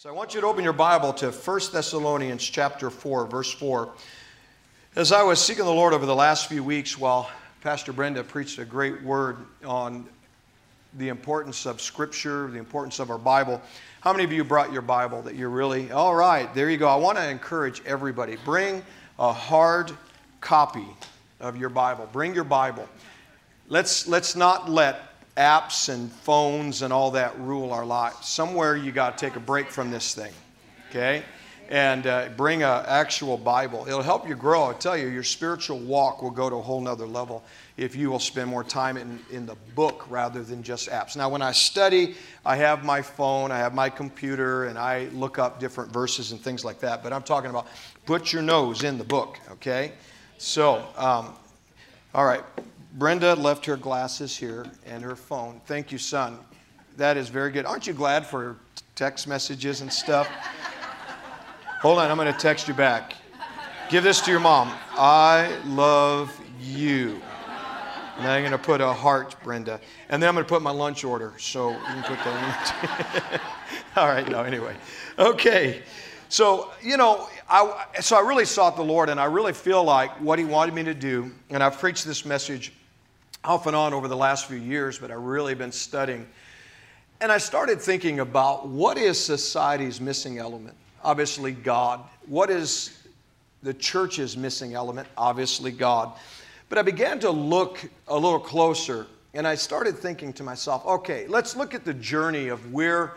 So I want you to open your Bible to 1 Thessalonians chapter 4, verse 4. As I was seeking the Lord over the last few weeks while Pastor Brenda preached a great word on the importance of Scripture, the importance of our Bible. How many of you brought your Bible that you're really, all right, there you go. I want to encourage everybody bring a hard copy of your Bible. Bring your Bible. Let's, let's not let apps and phones and all that rule our lives. Somewhere you got to take a break from this thing, okay? And uh, bring an actual Bible. It'll help you grow. I tell you, your spiritual walk will go to a whole nother level if you will spend more time in, in the book rather than just apps. Now, when I study, I have my phone, I have my computer, and I look up different verses and things like that. But I'm talking about put your nose in the book, okay? So, um, all right. Brenda left her glasses here and her phone. Thank you, son. That is very good. Aren't you glad for text messages and stuff? Hold on, I'm going to text you back. Give this to your mom. I love you. And I'm going to put a heart, Brenda. And then I'm going to put my lunch order. So you can put that in. All right, no, anyway. Okay. So, you know, I, so I really sought the Lord, and I really feel like what He wanted me to do, and I've preached this message off and on over the last few years, but I've really been studying. And I started thinking about what is society's missing element? Obviously, God. What is the church's missing element? Obviously, God. But I began to look a little closer and I started thinking to myself, okay, let's look at the journey of where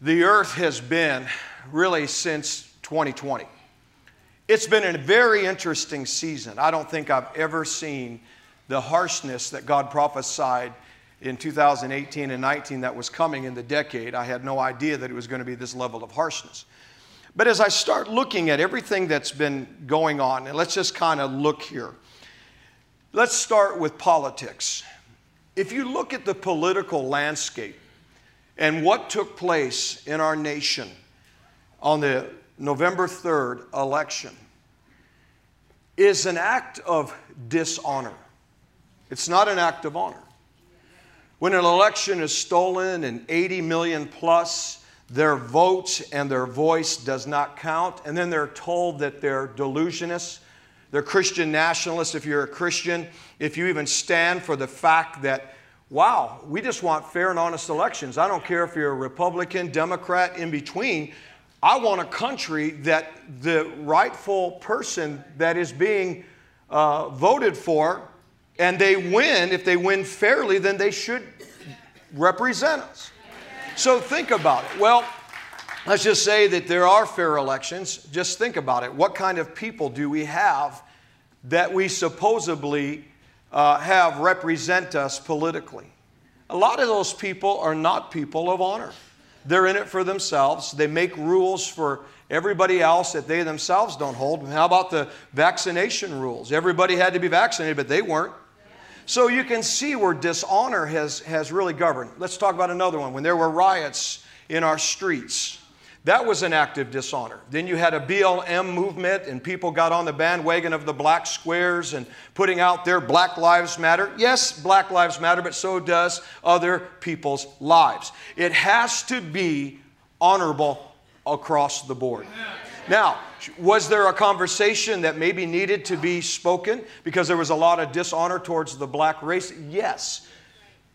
the earth has been really since 2020. It's been a very interesting season. I don't think I've ever seen the harshness that God prophesied in 2018 and 19 that was coming in the decade. I had no idea that it was going to be this level of harshness. But as I start looking at everything that's been going on, and let's just kind of look here. Let's start with politics. If you look at the political landscape and what took place in our nation on the November 3rd election, is an act of dishonor. It's not an act of honor. When an election is stolen and 80 million plus, their vote and their voice does not count, and then they're told that they're delusionists, they're Christian nationalists if you're a Christian, if you even stand for the fact that, wow, we just want fair and honest elections. I don't care if you're a Republican, Democrat, in between. I want a country that the rightful person that is being uh, voted for and they win, if they win fairly, then they should represent us. So think about it. Well, let's just say that there are fair elections. Just think about it. What kind of people do we have that we supposedly uh, have represent us politically? A lot of those people are not people of honor. They're in it for themselves. They make rules for everybody else that they themselves don't hold. How about the vaccination rules? Everybody had to be vaccinated, but they weren't. So you can see where dishonor has, has really governed. Let's talk about another one. When there were riots in our streets, that was an act of dishonor. Then you had a BLM movement, and people got on the bandwagon of the black squares and putting out their Black Lives Matter. Yes, Black Lives Matter, but so does other people's lives. It has to be honorable across the board. Now, was there a conversation that maybe needed to be spoken because there was a lot of dishonor towards the black race? Yes.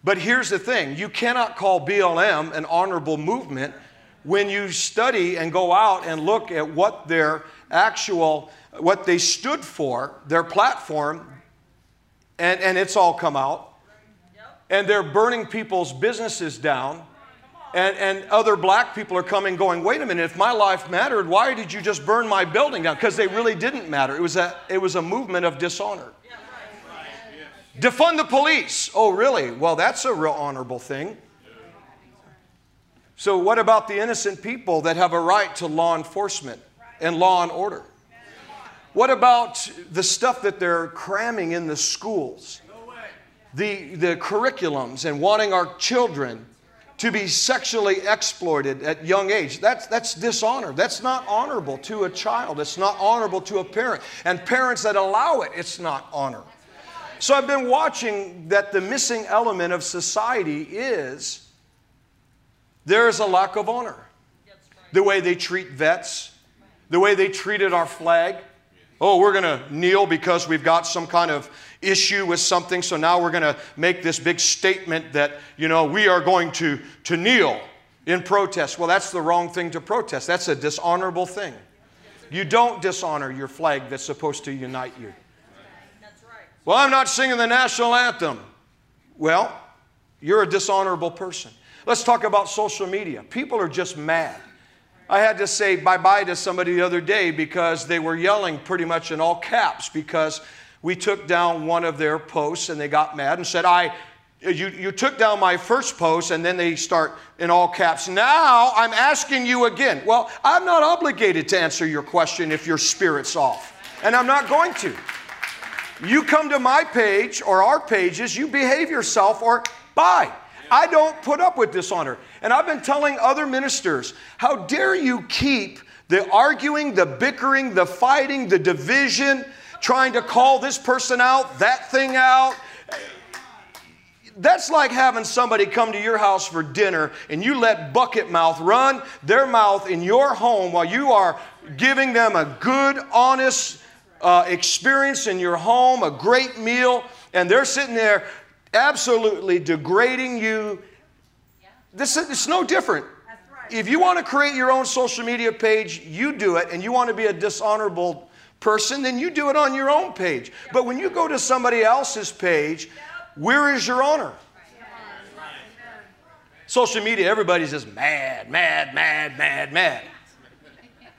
But here's the thing you cannot call BLM an honorable movement when you study and go out and look at what their actual, what they stood for, their platform, and, and it's all come out. And they're burning people's businesses down and, and other black people are coming going, wait a minute, if my life mattered, why did you just burn my building down? Because they really didn't matter. It was, a, it was a movement of dishonor. Defund the police. Oh, really? Well, that's a real honorable thing. So, what about the innocent people that have a right to law enforcement and law and order? What about the stuff that they're cramming in the schools? The, the curriculums and wanting our children to be sexually exploited at young age. That's, that's dishonor. That's not honorable to a child. It's not honorable to a parent. And parents that allow it, it's not honor. So I've been watching that the missing element of society is there is a lack of honor. the way they treat vets, the way they treated our flag. Oh, we're going to kneel because we've got some kind of issue with something, so now we're going to make this big statement that, you know, we are going to, to kneel in protest. Well, that's the wrong thing to protest. That's a dishonorable thing. You don't dishonor your flag that's supposed to unite you. Well, I'm not singing the national anthem. Well, you're a dishonorable person. Let's talk about social media. People are just mad. I had to say bye bye to somebody the other day because they were yelling pretty much in all caps because we took down one of their posts and they got mad and said, I, you, you took down my first post and then they start in all caps. Now I'm asking you again. Well, I'm not obligated to answer your question if your spirit's off, and I'm not going to. You come to my page or our pages, you behave yourself or bye. I don't put up with dishonor. And I've been telling other ministers, how dare you keep the arguing, the bickering, the fighting, the division, trying to call this person out, that thing out. That's like having somebody come to your house for dinner and you let bucket mouth run their mouth in your home while you are giving them a good, honest uh, experience in your home, a great meal, and they're sitting there absolutely degrading you. This is it's no different. If you want to create your own social media page, you do it, and you want to be a dishonorable person, then you do it on your own page. But when you go to somebody else's page, where is your honor? Social media, everybody's just mad, mad, mad, mad, mad.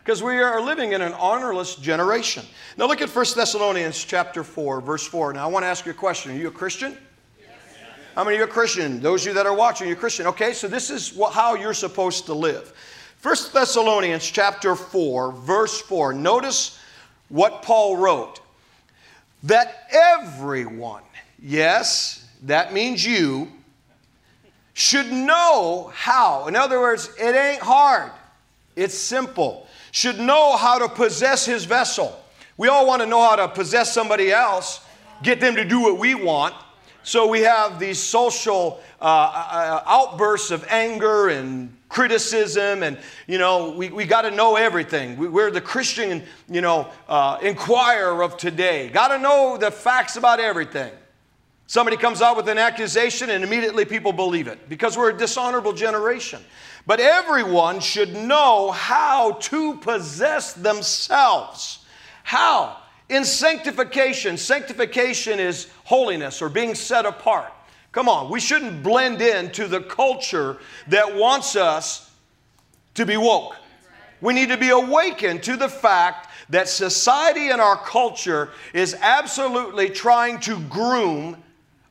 Because we are living in an honorless generation. Now look at 1 Thessalonians chapter 4, verse 4. Now I want to ask you a question. Are you a Christian? How many of you are Christian? Those of you that are watching, you're Christian. Okay, so this is what, how you're supposed to live. 1 Thessalonians chapter 4, verse 4. Notice what Paul wrote. That everyone, yes, that means you, should know how. In other words, it ain't hard, it's simple. Should know how to possess his vessel. We all want to know how to possess somebody else, get them to do what we want. So we have these social uh, uh, outbursts of anger and criticism, and you know we, we got to know everything. We, are the Christian, you know, uh, inquirer of today. Got to know the facts about everything. Somebody comes out with an accusation, and immediately people believe it because we're a dishonorable generation. But everyone should know how to possess themselves. How? In sanctification, sanctification is holiness or being set apart. Come on, we shouldn't blend into the culture that wants us to be woke. We need to be awakened to the fact that society and our culture is absolutely trying to groom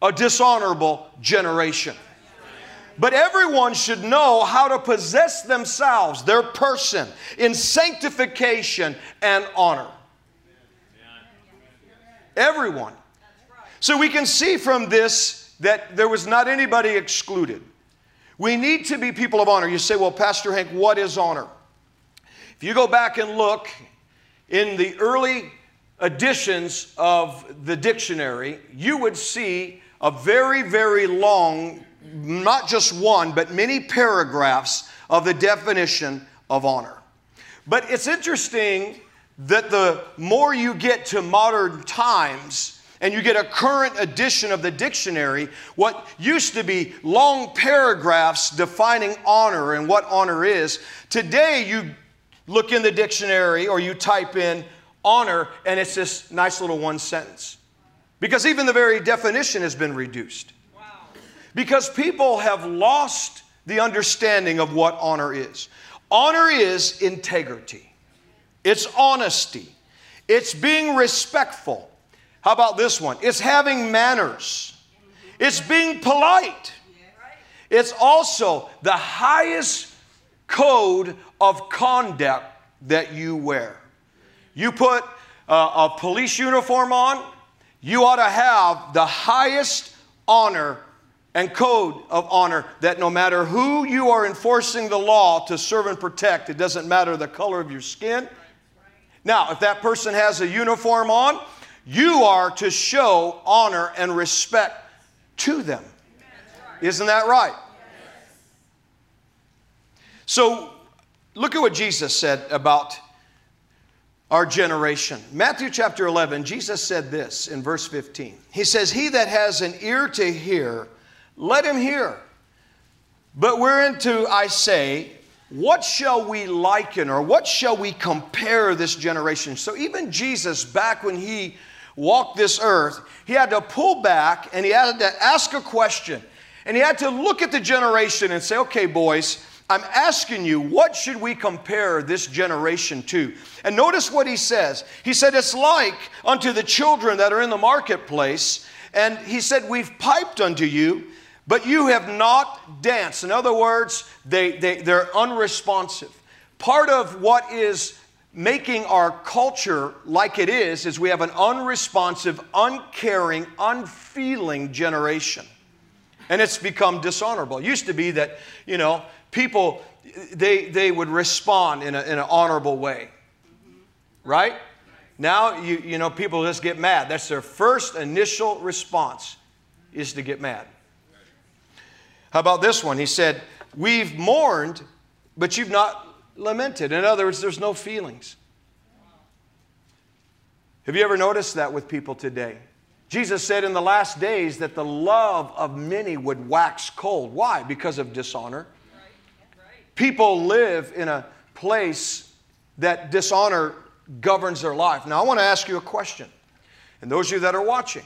a dishonorable generation. But everyone should know how to possess themselves, their person, in sanctification and honor. Everyone. So we can see from this that there was not anybody excluded. We need to be people of honor. You say, well, Pastor Hank, what is honor? If you go back and look in the early editions of the dictionary, you would see a very, very long, not just one, but many paragraphs of the definition of honor. But it's interesting that the more you get to modern times and you get a current edition of the dictionary, what used to be long paragraphs defining honor and what honor is, today you look in the dictionary or you type in honor and it's this nice little one sentence. Because even the very definition has been reduced. Because people have lost the understanding of what honor is. Honor is integrity. It's honesty. It's being respectful. How about this one? It's having manners. It's being polite. It's also the highest code of conduct that you wear. You put uh, a police uniform on, you ought to have the highest honor and code of honor that no matter who you are enforcing the law to serve and protect, it doesn't matter the color of your skin, now, if that person has a uniform on, you are to show honor and respect to them. Isn't that right? So, look at what Jesus said about our generation. Matthew chapter 11, Jesus said this in verse 15. He says, He that has an ear to hear, let him hear. But whereunto I say, what shall we liken or what shall we compare this generation? So even Jesus, back when he walked this earth, he had to pull back and he had to ask a question. And he had to look at the generation and say, okay, boys, I'm asking you, what should we compare this generation to? And notice what he says. He said, It's like unto the children that are in the marketplace. And he said, We've piped unto you, but you have not danced. In other words, they, they, they're unresponsive. Part of what is making our culture like it is, is we have an unresponsive, uncaring, unfeeling generation. And it's become dishonorable. It used to be that, you know, people, they, they would respond in, a, in an honorable way. Right? Now, you, you know, people just get mad. That's their first initial response is to get mad. How about this one? He said, We've mourned, but you've not lamented. In other words, there's no feelings. Have you ever noticed that with people today? Jesus said in the last days that the love of many would wax cold. Why? Because of dishonor. People live in a place that dishonor governs their life. Now, I want to ask you a question. And those of you that are watching,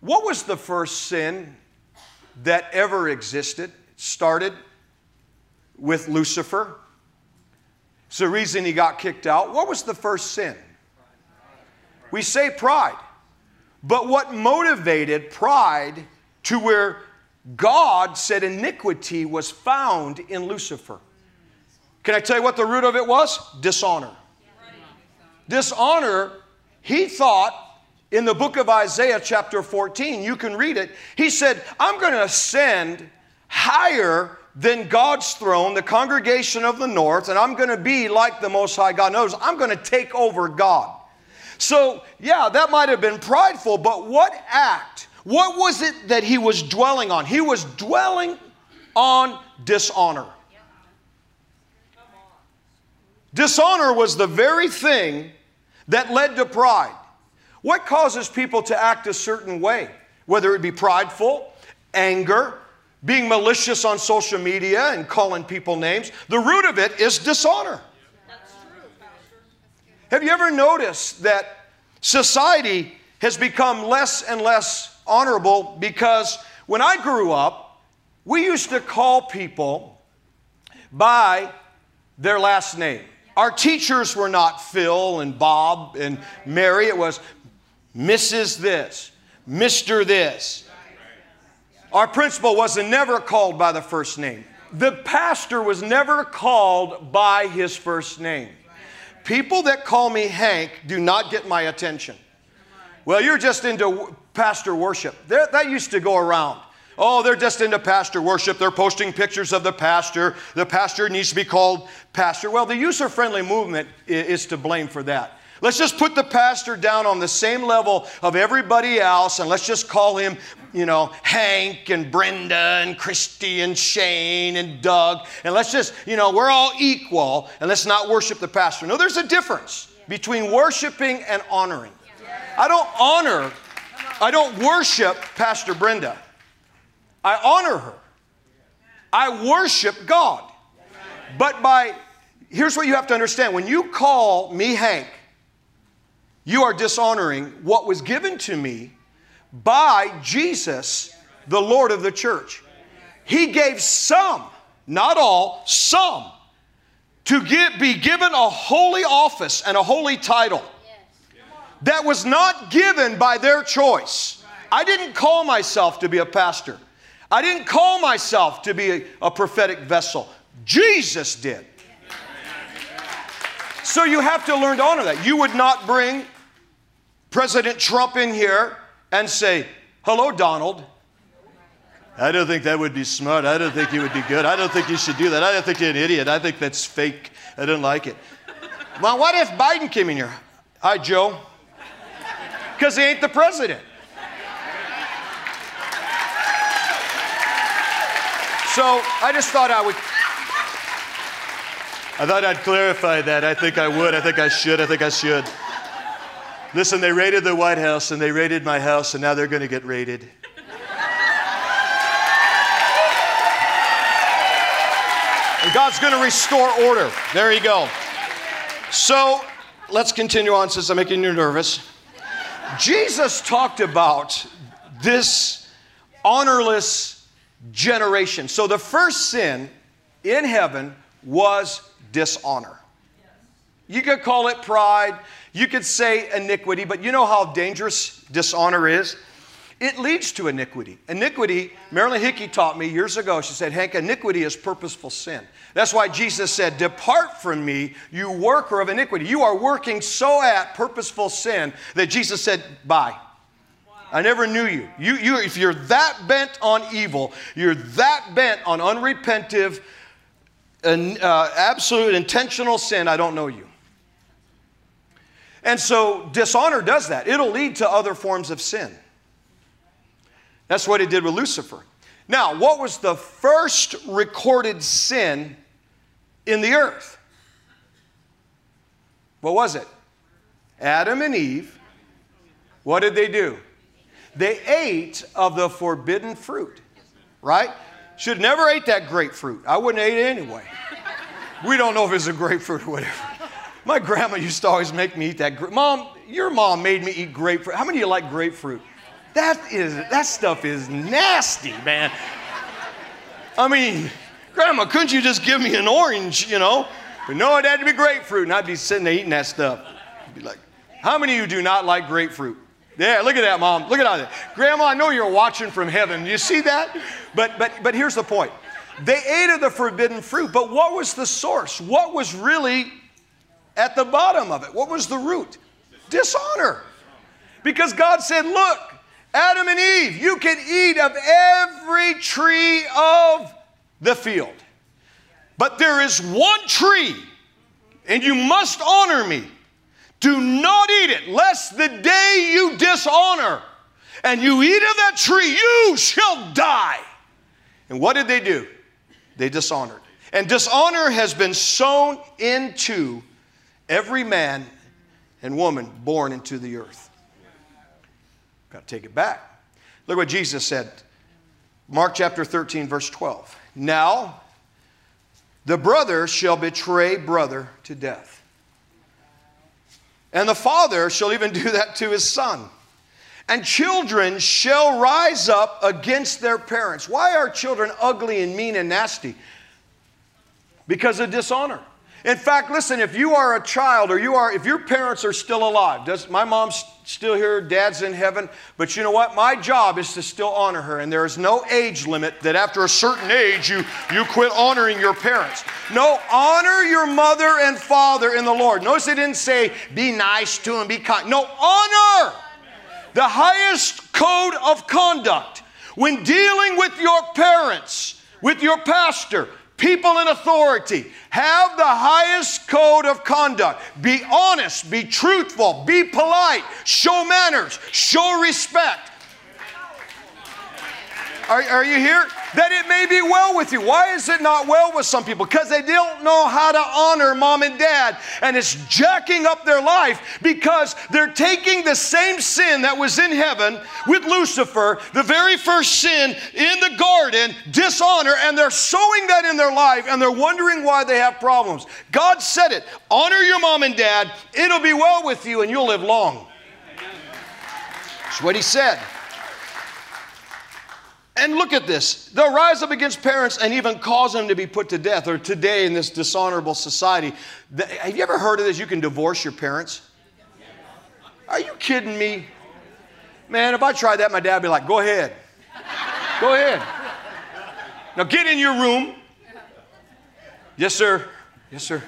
what was the first sin that ever existed? started with Lucifer. It's the reason he got kicked out. What was the first sin? We say pride. But what motivated pride to where God said iniquity was found in Lucifer. Can I tell you what the root of it was? Dishonor. Dishonor, he thought in the book of Isaiah, chapter 14, you can read it. He said, I'm going to ascend higher than God's throne, the congregation of the north, and I'm going to be like the Most High God. Knows I'm going to take over God. So, yeah, that might have been prideful, but what act what was it that he was dwelling on? He was dwelling on dishonor. Dishonor was the very thing that led to pride. What causes people to act a certain way? Whether it be prideful, anger, being malicious on social media and calling people names, the root of it is dishonor. Have you ever noticed that society has become less and less honorable because when I grew up, we used to call people by their last name. Our teachers were not Phil and Bob and Mary, it was Mrs. This, Mr. This. Our principal was never called by the first name. The pastor was never called by his first name. People that call me Hank do not get my attention. Well, you're just into pastor worship. That used to go around. Oh, they're just into pastor worship. They're posting pictures of the pastor. The pastor needs to be called pastor. Well, the user friendly movement is to blame for that. Let's just put the pastor down on the same level of everybody else and let's just call him, you know, Hank and Brenda and Christy and Shane and Doug. And let's just, you know, we're all equal and let's not worship the pastor. No, there's a difference between worshiping and honoring. I don't honor, I don't worship Pastor Brenda. I honor her. I worship God. But by, here's what you have to understand when you call me Hank, you are dishonoring what was given to me by Jesus, the Lord of the church. He gave some, not all, some, to give, be given a holy office and a holy title that was not given by their choice. I didn't call myself to be a pastor. I didn't call myself to be a, a prophetic vessel. Jesus did. So you have to learn to honor that. You would not bring President Trump in here and say, Hello, Donald. I don't think that would be smart. I don't think he would be good. I don't think you should do that. I don't think you're an idiot. I think that's fake. I don't like it. Well, what if Biden came in here? Hi, Joe because he ain't the president. So I just thought I would. I thought I'd clarify that. I think I would. I think I should. I think I should. Listen, they raided the White House and they raided my house, and now they're going to get raided. And God's going to restore order. There you go. So let's continue on since I'm making you nervous. Jesus talked about this honorless generation. So the first sin in heaven was dishonor. You could call it pride, you could say iniquity, but you know how dangerous dishonor is? It leads to iniquity. Iniquity, Marilyn Hickey taught me years ago. She said, Hank, iniquity is purposeful sin. That's why Jesus said, Depart from me, you worker of iniquity. You are working so at purposeful sin that Jesus said, Bye. I never knew you. you, you if you're that bent on evil, you're that bent on unrepentive, uh, absolute intentional sin, I don't know you. And so dishonor does that. It'll lead to other forms of sin. That's what it did with Lucifer. Now, what was the first recorded sin in the earth? What was it? Adam and Eve. What did they do? They ate of the forbidden fruit, right? Should never ate that grapefruit. I wouldn't eat it anyway. We don't know if it's a grapefruit or whatever. My grandma used to always make me eat that. Mom, your mom made me eat grapefruit. How many of you like grapefruit? That is that stuff is nasty, man. I mean, Grandma, couldn't you just give me an orange, you know? But no, it had to be grapefruit, and I'd be sitting there eating that stuff. I'd be like, how many of you do not like grapefruit? Yeah, look at that, mom. Look at that. Grandma, I know you're watching from heaven. You see that? But but but here's the point. They ate of the forbidden fruit, but what was the source? What was really at the bottom of it? What was the root? Dishonor. Because God said, Look, Adam and Eve, you can eat of every tree of the field. But there is one tree, and you must honor me. Do not eat it, lest the day you dishonor and you eat of that tree, you shall die. And what did they do? They dishonored. And dishonor has been sown into every man and woman born into the earth. Got to take it back. Look what Jesus said. Mark chapter 13, verse 12. Now, the brother shall betray brother to death. And the father shall even do that to his son. And children shall rise up against their parents. Why are children ugly and mean and nasty? Because of dishonor. In fact, listen, if you are a child or you are, if your parents are still alive, does my mom's still here, dad's in heaven, but you know what? My job is to still honor her, and there is no age limit that after a certain age you, you quit honoring your parents. No, honor your mother and father in the Lord. Notice they didn't say be nice to them, be kind. No, honor the highest code of conduct when dealing with your parents, with your pastor, people in authority have the highest code of conduct. Be honest, be truthful, be polite, show manners, show respect. Are, are you here? That it may be well with you. Why is it not well with some people? Because they don't know how to honor mom and dad. And it's jacking up their life because they're taking the same sin that was in heaven with Lucifer, the very first sin in the garden, dishonor, and they're sowing that in their life and they're wondering why they have problems. God said it honor your mom and dad, it'll be well with you, and you'll live long. That's what he said. And look at this. They'll rise up against parents and even cause them to be put to death. Or today in this dishonorable society, have you ever heard of this? You can divorce your parents. Are you kidding me? Man, if I tried that, my dad would be like, go ahead. Go ahead. Now get in your room. Yes, sir. Yes, sir.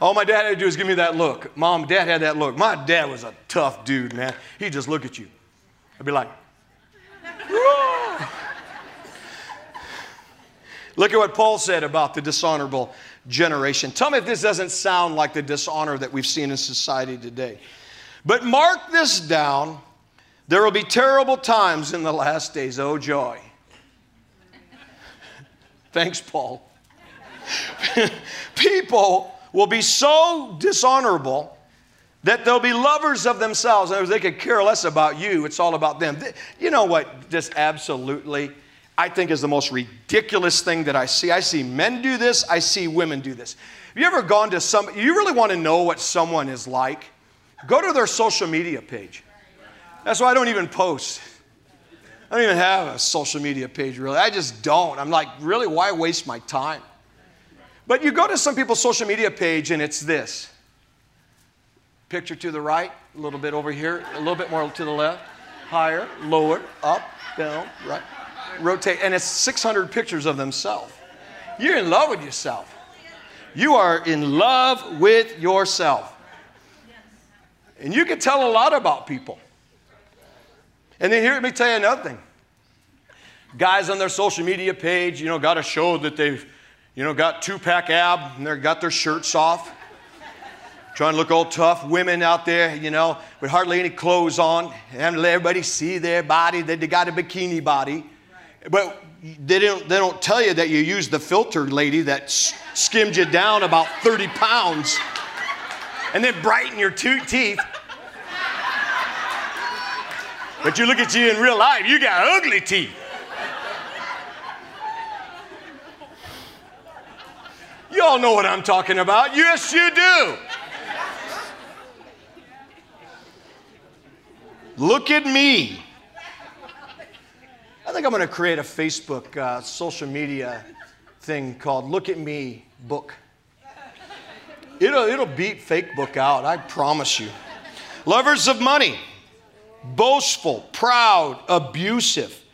All my dad had to do is give me that look. Mom, dad had that look. My dad was a tough dude, man. He'd just look at you. I'd be like, Look at what Paul said about the dishonorable generation. Tell me if this doesn't sound like the dishonor that we've seen in society today. But mark this down there will be terrible times in the last days. Oh, joy. Thanks, Paul. People will be so dishonorable that they'll be lovers of themselves. and they could care less about you. It's all about them. You know what? Just absolutely, I think is the most ridiculous thing that I see. I see men do this. I see women do this. Have you ever gone to some? You really want to know what someone is like? Go to their social media page. That's why I don't even post. I don't even have a social media page, really. I just don't. I'm like, really, why waste my time? But you go to some people's social media page and it's this picture to the right, a little bit over here, a little bit more to the left, higher, lower, up, down, right, rotate. And it's 600 pictures of themselves. You're in love with yourself. You are in love with yourself. And you can tell a lot about people. And then here, let me tell you another thing. Guys on their social media page, you know, got to show that they've, you know, got two pack ab and they've got their shirts off. Trying to look all tough. Women out there, you know, with hardly any clothes on, and let everybody see their body, that they got a bikini body. But they don't, they don't tell you that you use the filter lady that skimmed you down about 30 pounds and then brighten your two teeth but you look at you in real life, you got ugly teeth. You all know what I'm talking about. Yes, you do. Look at me. I think I'm going to create a Facebook uh, social media thing called Look at Me Book. It'll, it'll beat fake book out, I promise you. Lovers of money boastful, proud, abusive,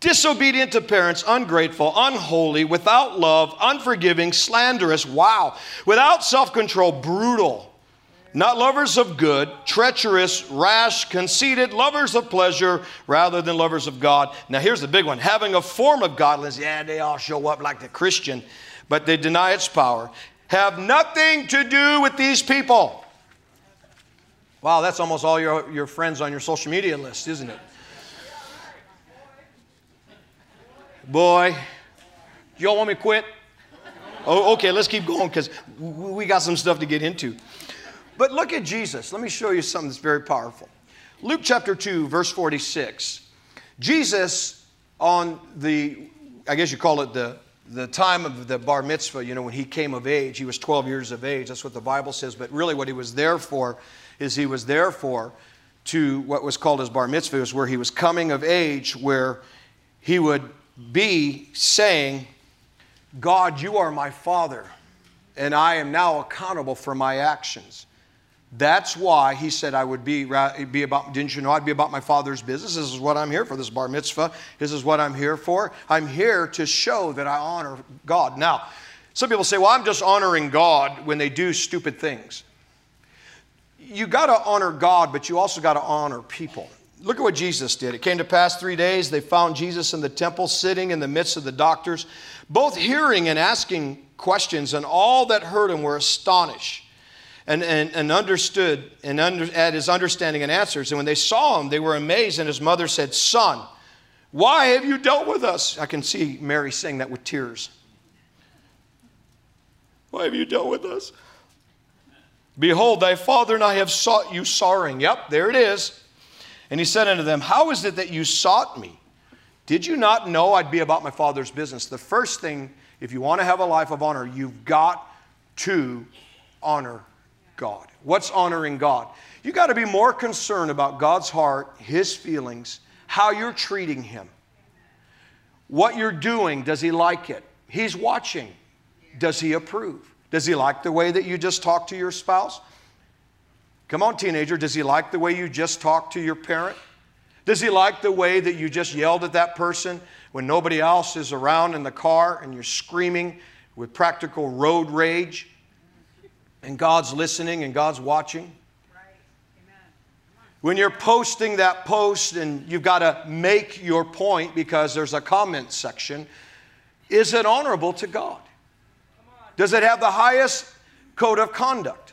disobedient to parents, ungrateful, unholy, without love, unforgiving, slanderous, wow, without self control, brutal. Not lovers of good, treacherous, rash, conceited, lovers of pleasure rather than lovers of God. Now, here's the big one having a form of godliness. Yeah, they all show up like the Christian, but they deny its power. Have nothing to do with these people. Wow, that's almost all your, your friends on your social media list, isn't it? Boy, y'all want me to quit? Oh, okay, let's keep going because we got some stuff to get into. But look at Jesus. Let me show you something that's very powerful. Luke chapter 2, verse 46. Jesus, on the, I guess you call it the, the time of the bar mitzvah, you know, when he came of age, he was 12 years of age. That's what the Bible says. But really, what he was there for is he was there for to what was called his bar mitzvah, was where he was coming of age, where he would be saying, God, you are my father, and I am now accountable for my actions. That's why he said I would be, be about, didn't you know I'd be about my father's business? This is what I'm here for, this bar mitzvah. This is what I'm here for. I'm here to show that I honor God. Now, some people say, well, I'm just honoring God when they do stupid things you got to honor God, but you also got to honor people. Look at what Jesus did. It came to pass three days. They found Jesus in the temple, sitting in the midst of the doctors, both hearing and asking questions, and all that heard him were astonished and, and, and understood and under, at his understanding and answers. And when they saw him, they were amazed. And his mother said, Son, why have you dealt with us? I can see Mary saying that with tears. Why have you dealt with us? Behold, thy father and I have sought you sorrowing. Yep, there it is. And he said unto them, How is it that you sought me? Did you not know I'd be about my father's business? The first thing, if you want to have a life of honor, you've got to honor God. What's honoring God? You got to be more concerned about God's heart, His feelings, how you're treating Him, what you're doing. Does He like it? He's watching. Does He approve? Does he like the way that you just talk to your spouse? Come on, teenager, does he like the way you just talked to your parent? Does he like the way that you just yelled at that person when nobody else is around in the car and you're screaming with practical road rage and God's listening and God's watching? When you're posting that post and you've got to make your point because there's a comment section, is it honorable to God? Does it have the highest code of conduct?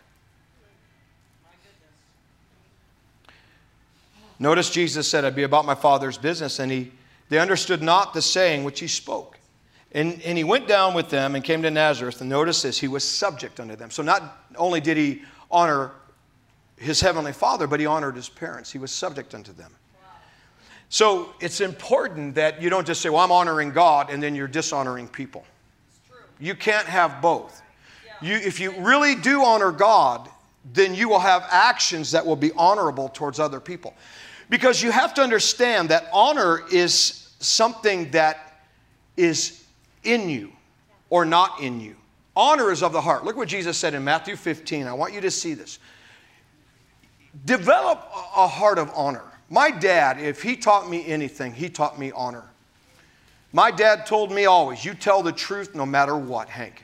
Notice Jesus said, I'd be about my Father's business, and he, they understood not the saying which he spoke. And, and he went down with them and came to Nazareth. And notice this, he was subject unto them. So not only did he honor his heavenly father, but he honored his parents. He was subject unto them. So it's important that you don't just say, Well, I'm honoring God, and then you're dishonoring people. You can't have both. You, if you really do honor God, then you will have actions that will be honorable towards other people. Because you have to understand that honor is something that is in you or not in you. Honor is of the heart. Look what Jesus said in Matthew 15. I want you to see this. Develop a heart of honor. My dad, if he taught me anything, he taught me honor. My dad told me always, you tell the truth no matter what, Hank.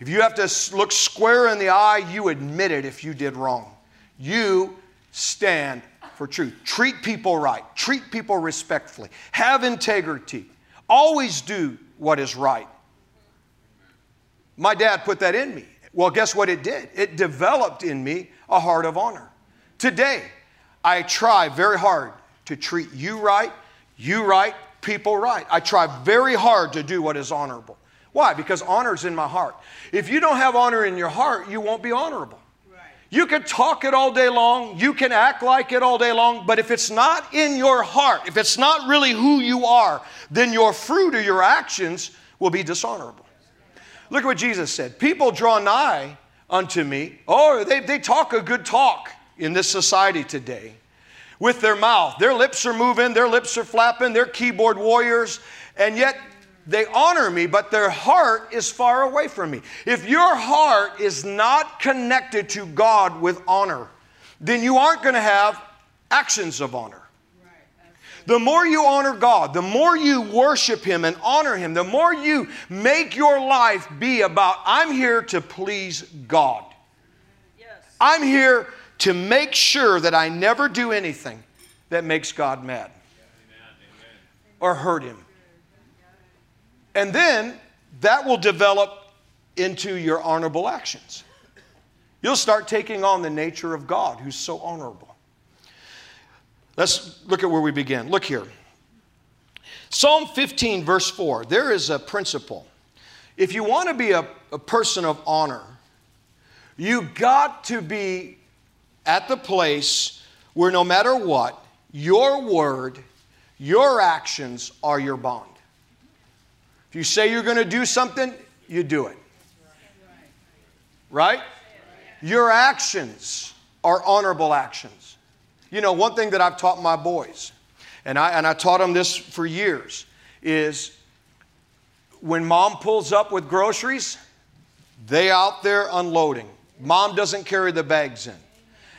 If you have to look square in the eye, you admit it if you did wrong. You stand for truth. Treat people right, treat people respectfully, have integrity, always do what is right. My dad put that in me. Well, guess what it did? It developed in me a heart of honor. Today, I try very hard to treat you right, you right, people right. I try very hard to do what is honorable. Why? Because honor is in my heart. If you don't have honor in your heart, you won't be honorable. You can talk it all day long, you can act like it all day long, but if it's not in your heart, if it's not really who you are, then your fruit or your actions will be dishonorable. Look at what Jesus said People draw nigh unto me. Oh, they, they talk a good talk in this society today with their mouth. Their lips are moving, their lips are flapping, they're keyboard warriors, and yet they honor me, but their heart is far away from me. If your heart is not connected to God with honor, then you aren't going to have actions of honor. The more you honor God, the more you worship Him and honor Him, the more you make your life be about, I'm here to please God. Yes. I'm here to make sure that I never do anything that makes God mad or hurt Him. And then that will develop into your honorable actions. You'll start taking on the nature of God, who's so honorable. Let's look at where we begin. Look here. Psalm 15, verse 4. There is a principle. If you want to be a, a person of honor, you got to be at the place where no matter what, your word, your actions are your bond. If you say you're going to do something, you do it. Right? Your actions are honorable actions. You know, one thing that I've taught my boys, and I, and I taught them this for years, is when mom pulls up with groceries, they out there unloading. Mom doesn't carry the bags in.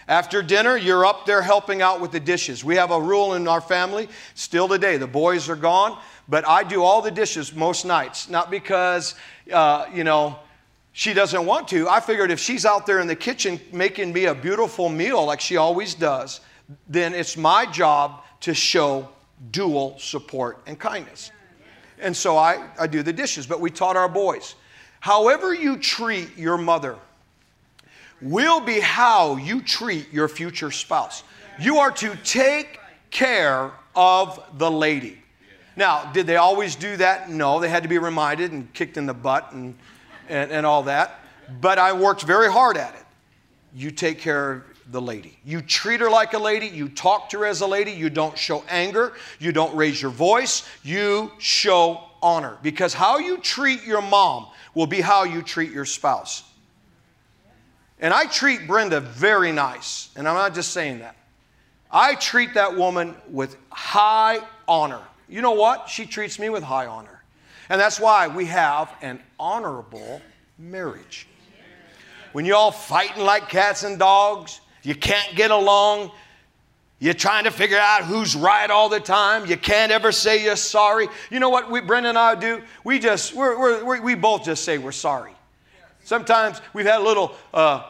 After dinner, you're up there helping out with the dishes. We have a rule in our family, still today. The boys are gone but I do all the dishes most nights, not because, uh, you know, she doesn't want to. I figured if she's out there in the kitchen making me a beautiful meal like she always does, then it's my job to show dual support and kindness. And so I, I do the dishes, but we taught our boys however you treat your mother will be how you treat your future spouse. You are to take care of the lady. Now, did they always do that? No, they had to be reminded and kicked in the butt and, and, and all that. But I worked very hard at it. You take care of the lady. You treat her like a lady. You talk to her as a lady. You don't show anger. You don't raise your voice. You show honor. Because how you treat your mom will be how you treat your spouse. And I treat Brenda very nice. And I'm not just saying that. I treat that woman with high honor. You know what? She treats me with high honor. And that's why we have an honorable marriage. When you're all fighting like cats and dogs, you can't get along, you're trying to figure out who's right all the time. You can't ever say you're sorry. You know what we, Brenda and I do? We just, we're, we're, we both just say we're sorry. Sometimes we've had a little, uh,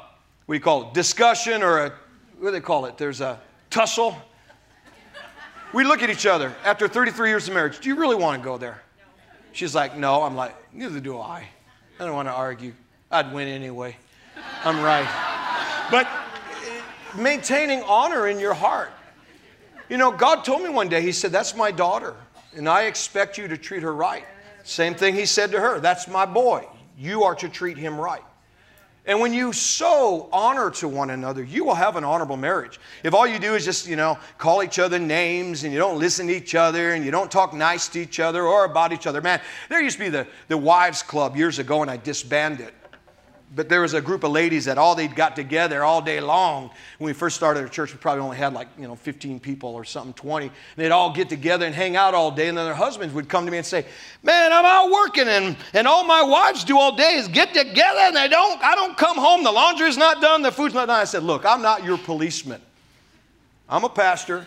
what do you call it, discussion or a, what do they call it? There's a tussle. We look at each other after 33 years of marriage. Do you really want to go there? She's like, No. I'm like, Neither do I. I don't want to argue. I'd win anyway. I'm right. But uh, maintaining honor in your heart. You know, God told me one day, He said, That's my daughter, and I expect you to treat her right. Same thing he said to her That's my boy. You are to treat him right. And when you sow honor to one another, you will have an honorable marriage. If all you do is just, you know, call each other names and you don't listen to each other and you don't talk nice to each other or about each other, man, there used to be the, the wives club years ago and I disbanded it but there was a group of ladies that all they'd got together all day long. When we first started our church, we probably only had like, you know, 15 people or something, 20. And they'd all get together and hang out all day. And then their husbands would come to me and say, Man, I'm out working and, and all my wives do all day is get together and they don't, I don't come home. The laundry's not done, the food's not done. I said, Look, I'm not your policeman. I'm a pastor,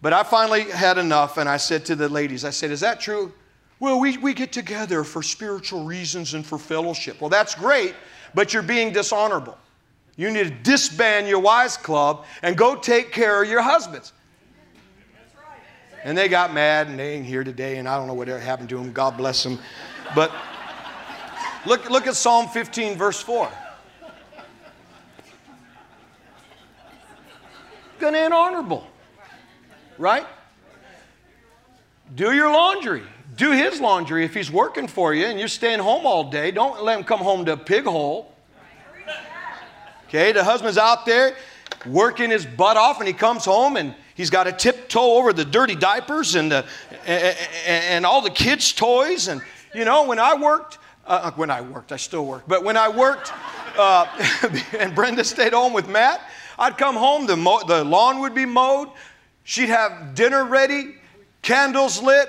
but I finally had enough. And I said to the ladies, I said, Is that true? Well, we, we get together for spiritual reasons and for fellowship. Well, that's great but you're being dishonorable. You need to disband your wives club and go take care of your husbands. And they got mad and they ain't here today, and I don't know what happened to them. God bless them. But look, look at Psalm 15, verse 4. Gonna ain't honorable, right? Do your laundry do his laundry if he's working for you and you're staying home all day. Don't let him come home to a pig hole. Okay, the husband's out there working his butt off and he comes home and he's got to tiptoe over the dirty diapers and, the, and, and all the kids' toys. And, you know, when I worked, uh, uh when I worked, I still work, but when I worked uh, and Brenda stayed home with Matt, I'd come home, the, mo- the lawn would be mowed, she'd have dinner ready, candles lit,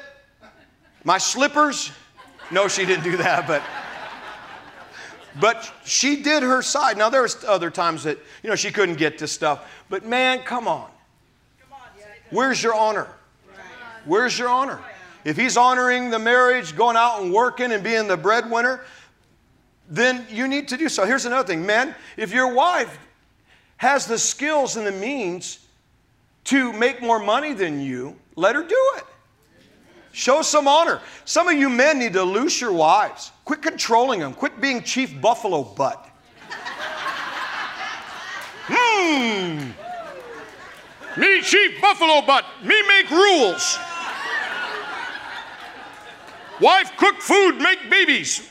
my slippers? No, she didn't do that, but but she did her side. Now there was other times that you know she couldn't get to stuff, but man, come on. Where's your honor? Where's your honor? If he's honoring the marriage, going out and working and being the breadwinner, then you need to do so. Here's another thing, men, if your wife has the skills and the means to make more money than you, let her do it. Show some honor. Some of you men need to loose your wives. Quit controlling them. Quit being chief buffalo butt. Hmm. Me chief buffalo butt. Me make rules. Wife cook food, make babies.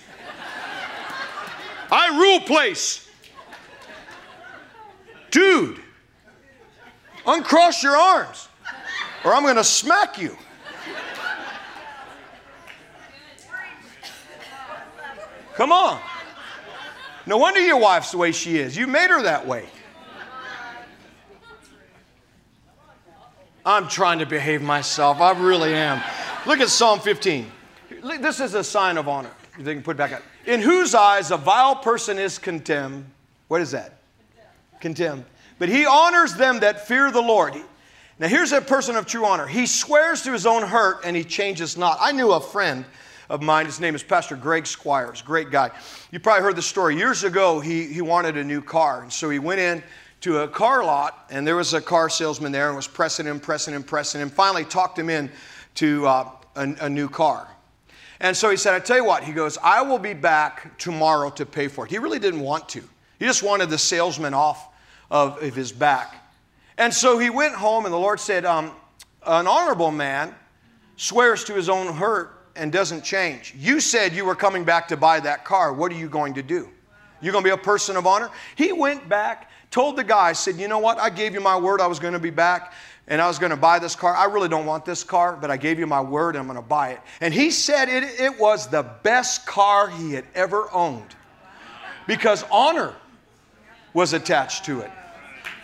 I rule place. Dude, uncross your arms or I'm going to smack you. Come on. No wonder your wife's the way she is. You made her that way. I'm trying to behave myself. I really am. Look at Psalm 15. This is a sign of honor. You can put it back up. In whose eyes a vile person is contemned. What is that? Contemned. But he honors them that fear the Lord. Now here's a person of true honor. He swears to his own hurt and he changes not. I knew a friend of mine. His name is Pastor Greg Squires, great guy. You probably heard the story. Years ago, he, he wanted a new car. And so he went in to a car lot, and there was a car salesman there and was pressing him, pressing him, pressing him. Finally, talked him in to uh, a, a new car. And so he said, I tell you what, he goes, I will be back tomorrow to pay for it. He really didn't want to. He just wanted the salesman off of, of his back. And so he went home, and the Lord said, um, An honorable man swears to his own hurt and doesn't change. You said you were coming back to buy that car. What are you going to do? You're going to be a person of honor? He went back, told the guy, said, You know what? I gave you my word I was going to be back and I was going to buy this car. I really don't want this car, but I gave you my word and I'm going to buy it. And he said it, it was the best car he had ever owned because honor was attached to it.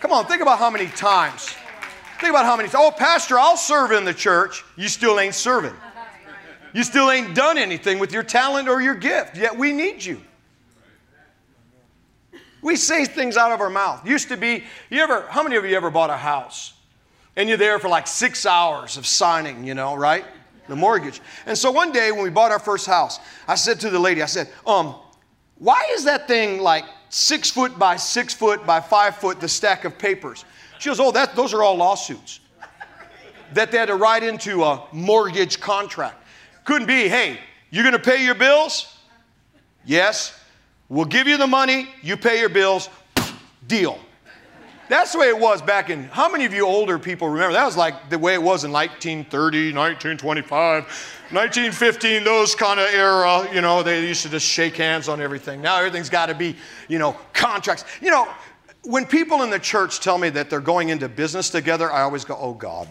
Come on, think about how many times. Think about how many times. Oh, Pastor, I'll serve in the church. You still ain't serving. You still ain't done anything with your talent or your gift, yet we need you. We say things out of our mouth. Used to be, you ever, how many of you ever bought a house? And you're there for like six hours of signing, you know, right? The mortgage. And so one day when we bought our first house, I said to the lady, I said, um, why is that thing like six foot by six foot by five foot, the stack of papers? She goes, oh, that, those are all lawsuits that they had to write into a mortgage contract. Couldn't be, hey, you're going to pay your bills? Yes. We'll give you the money, you pay your bills, deal. That's the way it was back in. How many of you older people remember? That was like the way it was in 1930, 1925, 1915, those kind of era. You know, they used to just shake hands on everything. Now everything's got to be, you know, contracts. You know, when people in the church tell me that they're going into business together, I always go, oh God.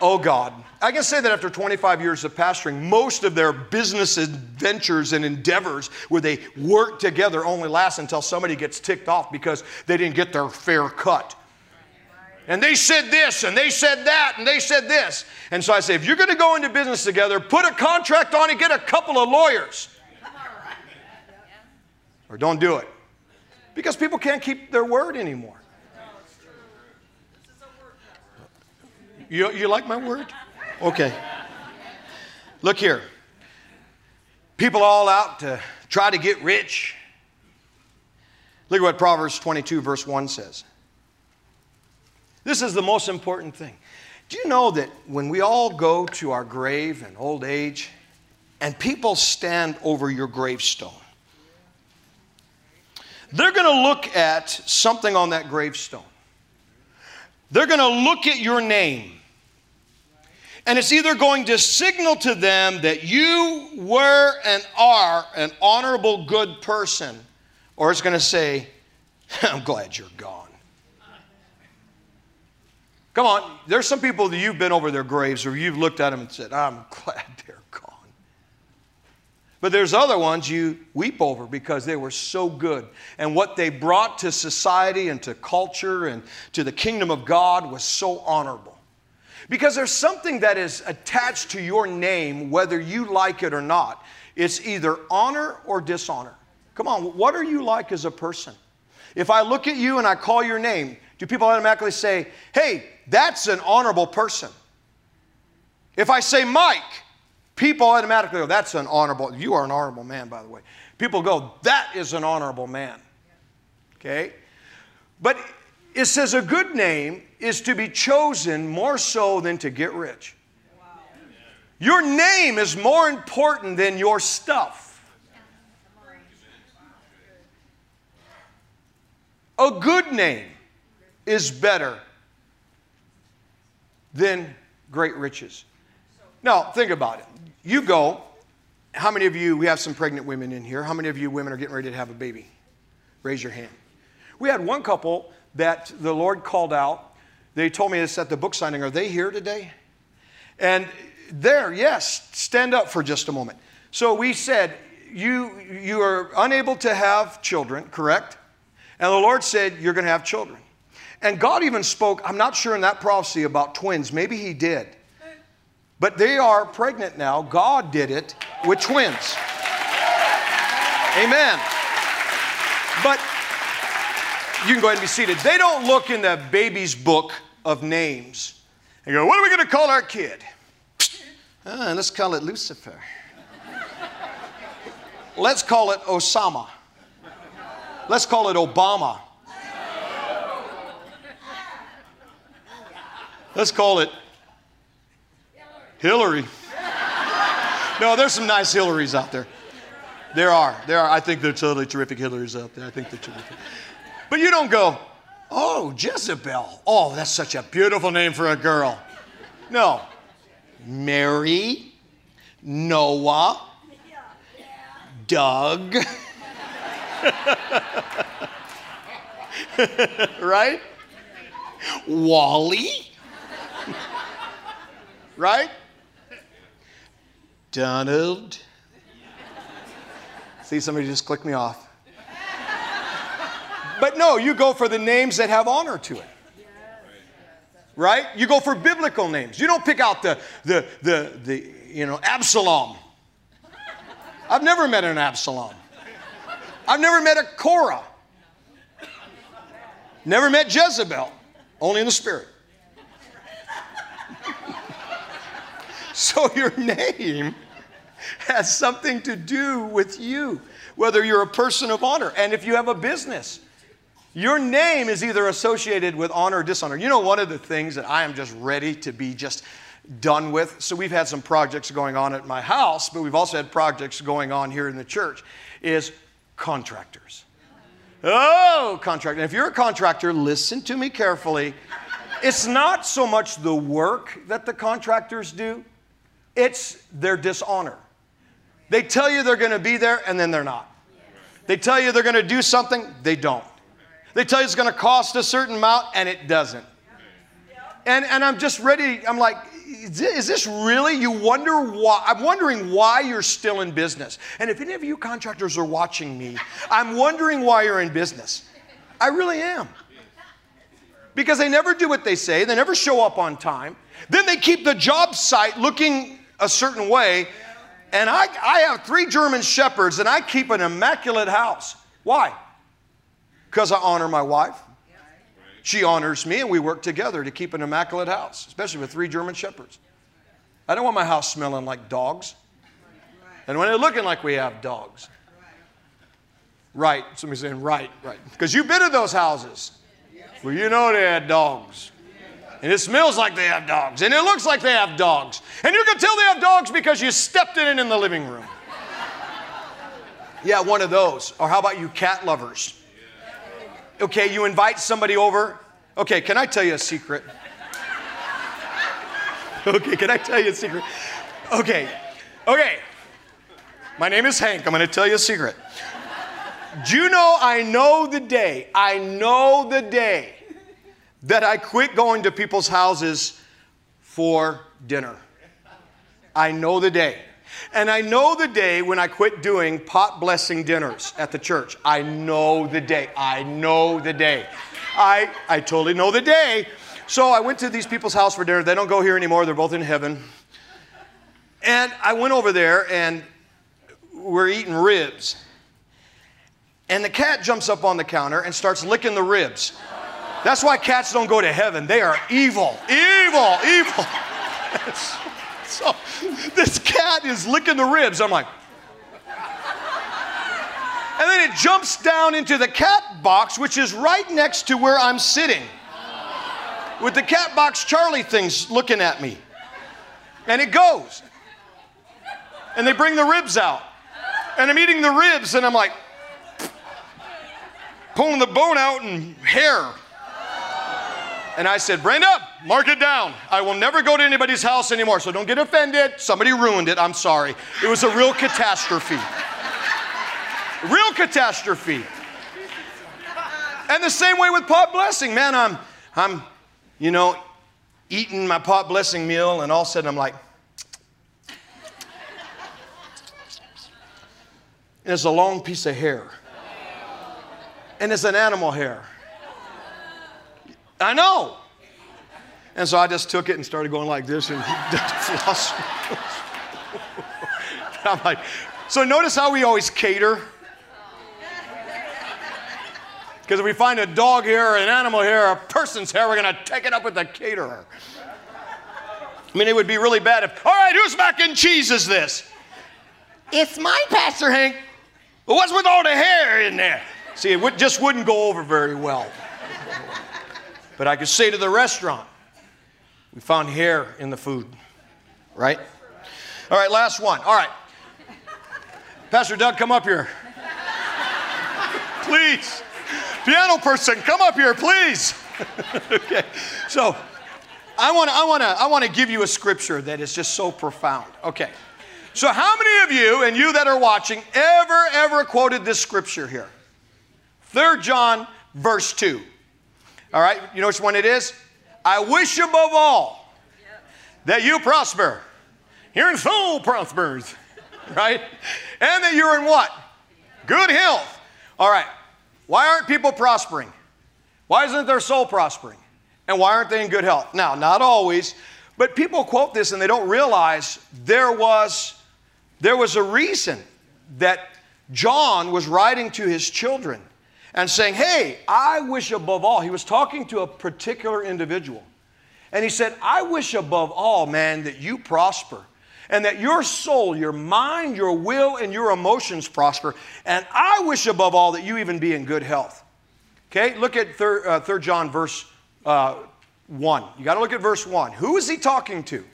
Oh God. I can say that after 25 years of pastoring, most of their business adventures and endeavors where they work together only last until somebody gets ticked off because they didn't get their fair cut. And they said this, and they said that, and they said this. And so I say, if you're going to go into business together, put a contract on it, get a couple of lawyers. Or don't do it. Because people can't keep their word anymore. You, you like my word? Okay. Look here. People all out to try to get rich. Look at what Proverbs 22, verse 1 says. This is the most important thing. Do you know that when we all go to our grave in old age and people stand over your gravestone, they're going to look at something on that gravestone. They're going to look at your name. And it's either going to signal to them that you were and are an honorable, good person, or it's going to say, I'm glad you're gone. Come on, there's some people that you've been over their graves or you've looked at them and said, I'm glad they're gone. But there's other ones you weep over because they were so good. And what they brought to society and to culture and to the kingdom of God was so honorable. Because there's something that is attached to your name, whether you like it or not. It's either honor or dishonor. Come on, what are you like as a person? If I look at you and I call your name, do people automatically say, hey, that's an honorable person? If I say Mike, people automatically go, that's an honorable, you are an honorable man, by the way. People go, that is an honorable man. Okay? But it says a good name is to be chosen more so than to get rich. Your name is more important than your stuff. A good name is better than great riches. Now, think about it. You go, how many of you, we have some pregnant women in here, how many of you women are getting ready to have a baby? Raise your hand. We had one couple that the Lord called out. They told me this at the book signing. Are they here today? And there, yes, stand up for just a moment. So we said, you, you are unable to have children, correct? And the Lord said, You're going to have children. And God even spoke, I'm not sure in that prophecy about twins. Maybe He did. But they are pregnant now. God did it with twins. Amen. But you can go ahead and be seated. They don't look in the baby's book of names and go, What are we going to call our kid? Ah, let's call it Lucifer. let's call it Osama. Let's call it Obama. Let's call it Hillary. No, there's some nice Hillarys out there. There are. There are. I think they're totally terrific Hillarys out there. I think they're terrific. But you don't go, oh, Jezebel. Oh, that's such a beautiful name for a girl. No. Mary, Noah, Doug. right? Wally. right? Donald. See, somebody just clicked me off. But no, you go for the names that have honor to it. Right? You go for biblical names. You don't pick out the, the, the, the you know, Absalom. I've never met an Absalom. I've never met a Korah. Never met Jezebel, only in the spirit. so your name has something to do with you, whether you're a person of honor. And if you have a business, your name is either associated with honor or dishonor. You know, one of the things that I am just ready to be just done with. So, we've had some projects going on at my house, but we've also had projects going on here in the church, is contractors. Oh, contractor. And if you're a contractor, listen to me carefully. It's not so much the work that the contractors do, it's their dishonor. They tell you they're going to be there and then they're not. They tell you they're going to do something, they don't. They tell you it's going to cost a certain amount and it doesn't. And, and I'm just ready, I'm like, is this really? You wonder why? I'm wondering why you're still in business. And if any of you contractors are watching me, I'm wondering why you're in business. I really am. Because they never do what they say, they never show up on time. Then they keep the job site looking a certain way. And I, I have three German shepherds and I keep an immaculate house. Why? Because I honor my wife. She honors me, and we work together to keep an immaculate house, especially with three German shepherds. I don't want my house smelling like dogs. And when they're looking like we have dogs. Right. Somebody's saying, right, right. Because you've been to those houses where you know they had dogs. And it smells like they have dogs. And it looks like they have dogs. And you can tell they have dogs because you stepped in it in the living room. Yeah, one of those. Or how about you cat lovers? Okay, you invite somebody over. Okay, can I tell you a secret? Okay, can I tell you a secret? Okay, okay. My name is Hank. I'm going to tell you a secret. Do you know I know the day, I know the day that I quit going to people's houses for dinner. I know the day. And I know the day when I quit doing pot blessing dinners at the church. I know the day. I know the day. I, I totally know the day. So I went to these people's house for dinner. They don't go here anymore, they're both in heaven. And I went over there and we're eating ribs. And the cat jumps up on the counter and starts licking the ribs. That's why cats don't go to heaven. They are evil, evil, evil. so this cat is licking the ribs. I'm like, and then it jumps down into the cat box, which is right next to where I'm sitting. With the cat box Charlie things looking at me. And it goes. And they bring the ribs out. And I'm eating the ribs, and I'm like, pulling the bone out and hair. And I said, Brenda, mark it down. I will never go to anybody's house anymore. So don't get offended. Somebody ruined it. I'm sorry. It was a real catastrophe. Real catastrophe. And the same way with pot blessing. Man, I'm, I'm, you know, eating my pot blessing meal, and all of a sudden I'm like, and it's a long piece of hair. And it's an animal hair. I know. And so I just took it and started going like this and floss. I'm like, so notice how we always cater? Because if we find a dog or an animal or a person's hair, we're going to take it up with the caterer. I mean, it would be really bad if, all right, whose mac and cheese is this? It's mine, Pastor Hank. But what's with all the hair in there? See, it would, just wouldn't go over very well. But I could say to the restaurant, we found hair in the food, right? All right, last one. All right. Pastor Doug, come up here. please. Piano person, come up here, please. okay. So I want to I want to I want to give you a scripture that is just so profound. Okay. So how many of you and you that are watching ever ever quoted this scripture here? 3 John verse 2. All right, you know which one it is? I wish above all that you prosper. Your soul prospers, right? And that you're in what? Good health. All right, why aren't people prospering? Why isn't their soul prospering? And why aren't they in good health? Now, not always, but people quote this and they don't realize there was, there was a reason that John was writing to his children and saying, Hey, I wish above all, he was talking to a particular individual. And he said, I wish above all, man, that you prosper and that your soul, your mind, your will, and your emotions prosper. And I wish above all that you even be in good health. Okay, look at 3, uh, 3 John verse uh, 1. You got to look at verse 1. Who is he talking to?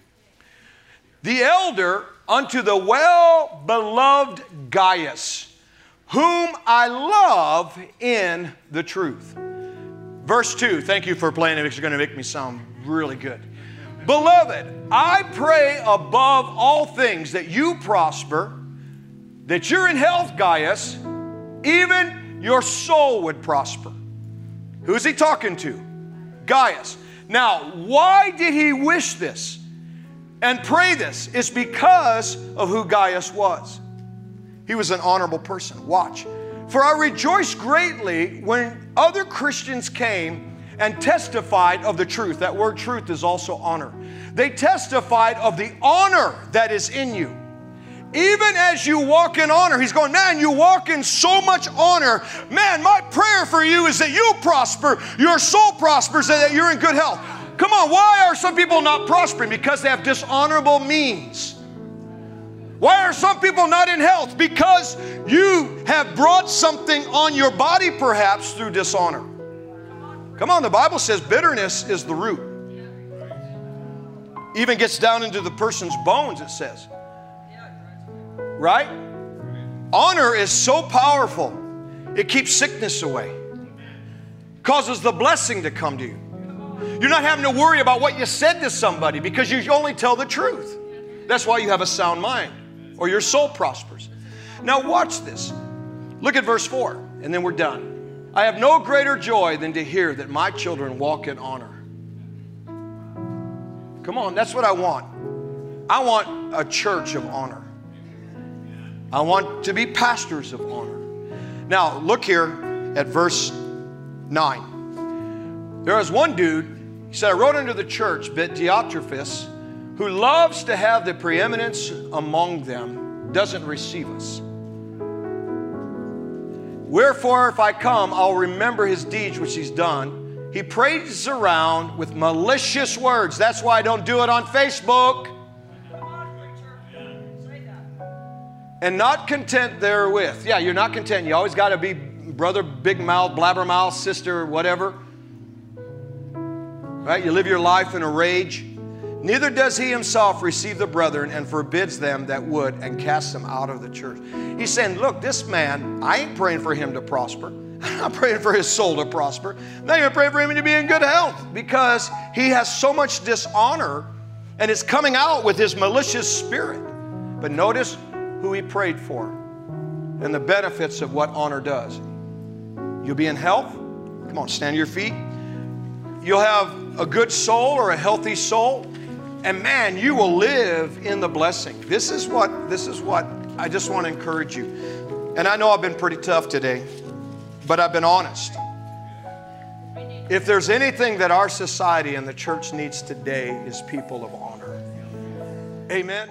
The elder unto the well beloved Gaius whom I love in the truth. Verse 2, thank you for playing it, because it's going to make me sound really good. Beloved, I pray above all things that you prosper, that you're in health, Gaius, even your soul would prosper. Who's he talking to? Gaius. Now, why did he wish this and pray this? It's because of who Gaius was. He was an honorable person. Watch. For I rejoiced greatly when other Christians came and testified of the truth. That word truth is also honor. They testified of the honor that is in you. Even as you walk in honor, he's going, man, you walk in so much honor. Man, my prayer for you is that you prosper, your soul prospers, and that you're in good health. Come on, why are some people not prospering? Because they have dishonorable means. Why are some people not in health? Because you have brought something on your body, perhaps through dishonor. Come on, the Bible says bitterness is the root. Even gets down into the person's bones, it says. Right? Honor is so powerful, it keeps sickness away, causes the blessing to come to you. You're not having to worry about what you said to somebody because you only tell the truth. That's why you have a sound mind or your soul prospers. Now, watch this. Look at verse 4, and then we're done. I have no greater joy than to hear that my children walk in honor. Come on, that's what I want. I want a church of honor. I want to be pastors of honor. Now, look here at verse 9. There was one dude, he said, I wrote unto the church, but Diotrephes, who loves to have the preeminence among them, doesn't receive us. Wherefore, if I come, I'll remember his deeds which he's done. He prays around with malicious words. That's why I don't do it on Facebook. And not content therewith. Yeah, you're not content. You always got to be brother, big mouth, blabbermouth, sister, whatever. Right? You live your life in a rage. Neither does he himself receive the brethren and forbids them that would and casts them out of the church. He's saying, Look, this man, I ain't praying for him to prosper. I'm not praying for his soul to prosper. I'm not even praying for him to be in good health because he has so much dishonor and it's coming out with his malicious spirit. But notice who he prayed for and the benefits of what honor does. You'll be in health. Come on, stand to your feet. You'll have a good soul or a healthy soul and man you will live in the blessing. This is what this is what i just want to encourage you. And i know i've been pretty tough today but i've been honest. If there's anything that our society and the church needs today is people of honor. Amen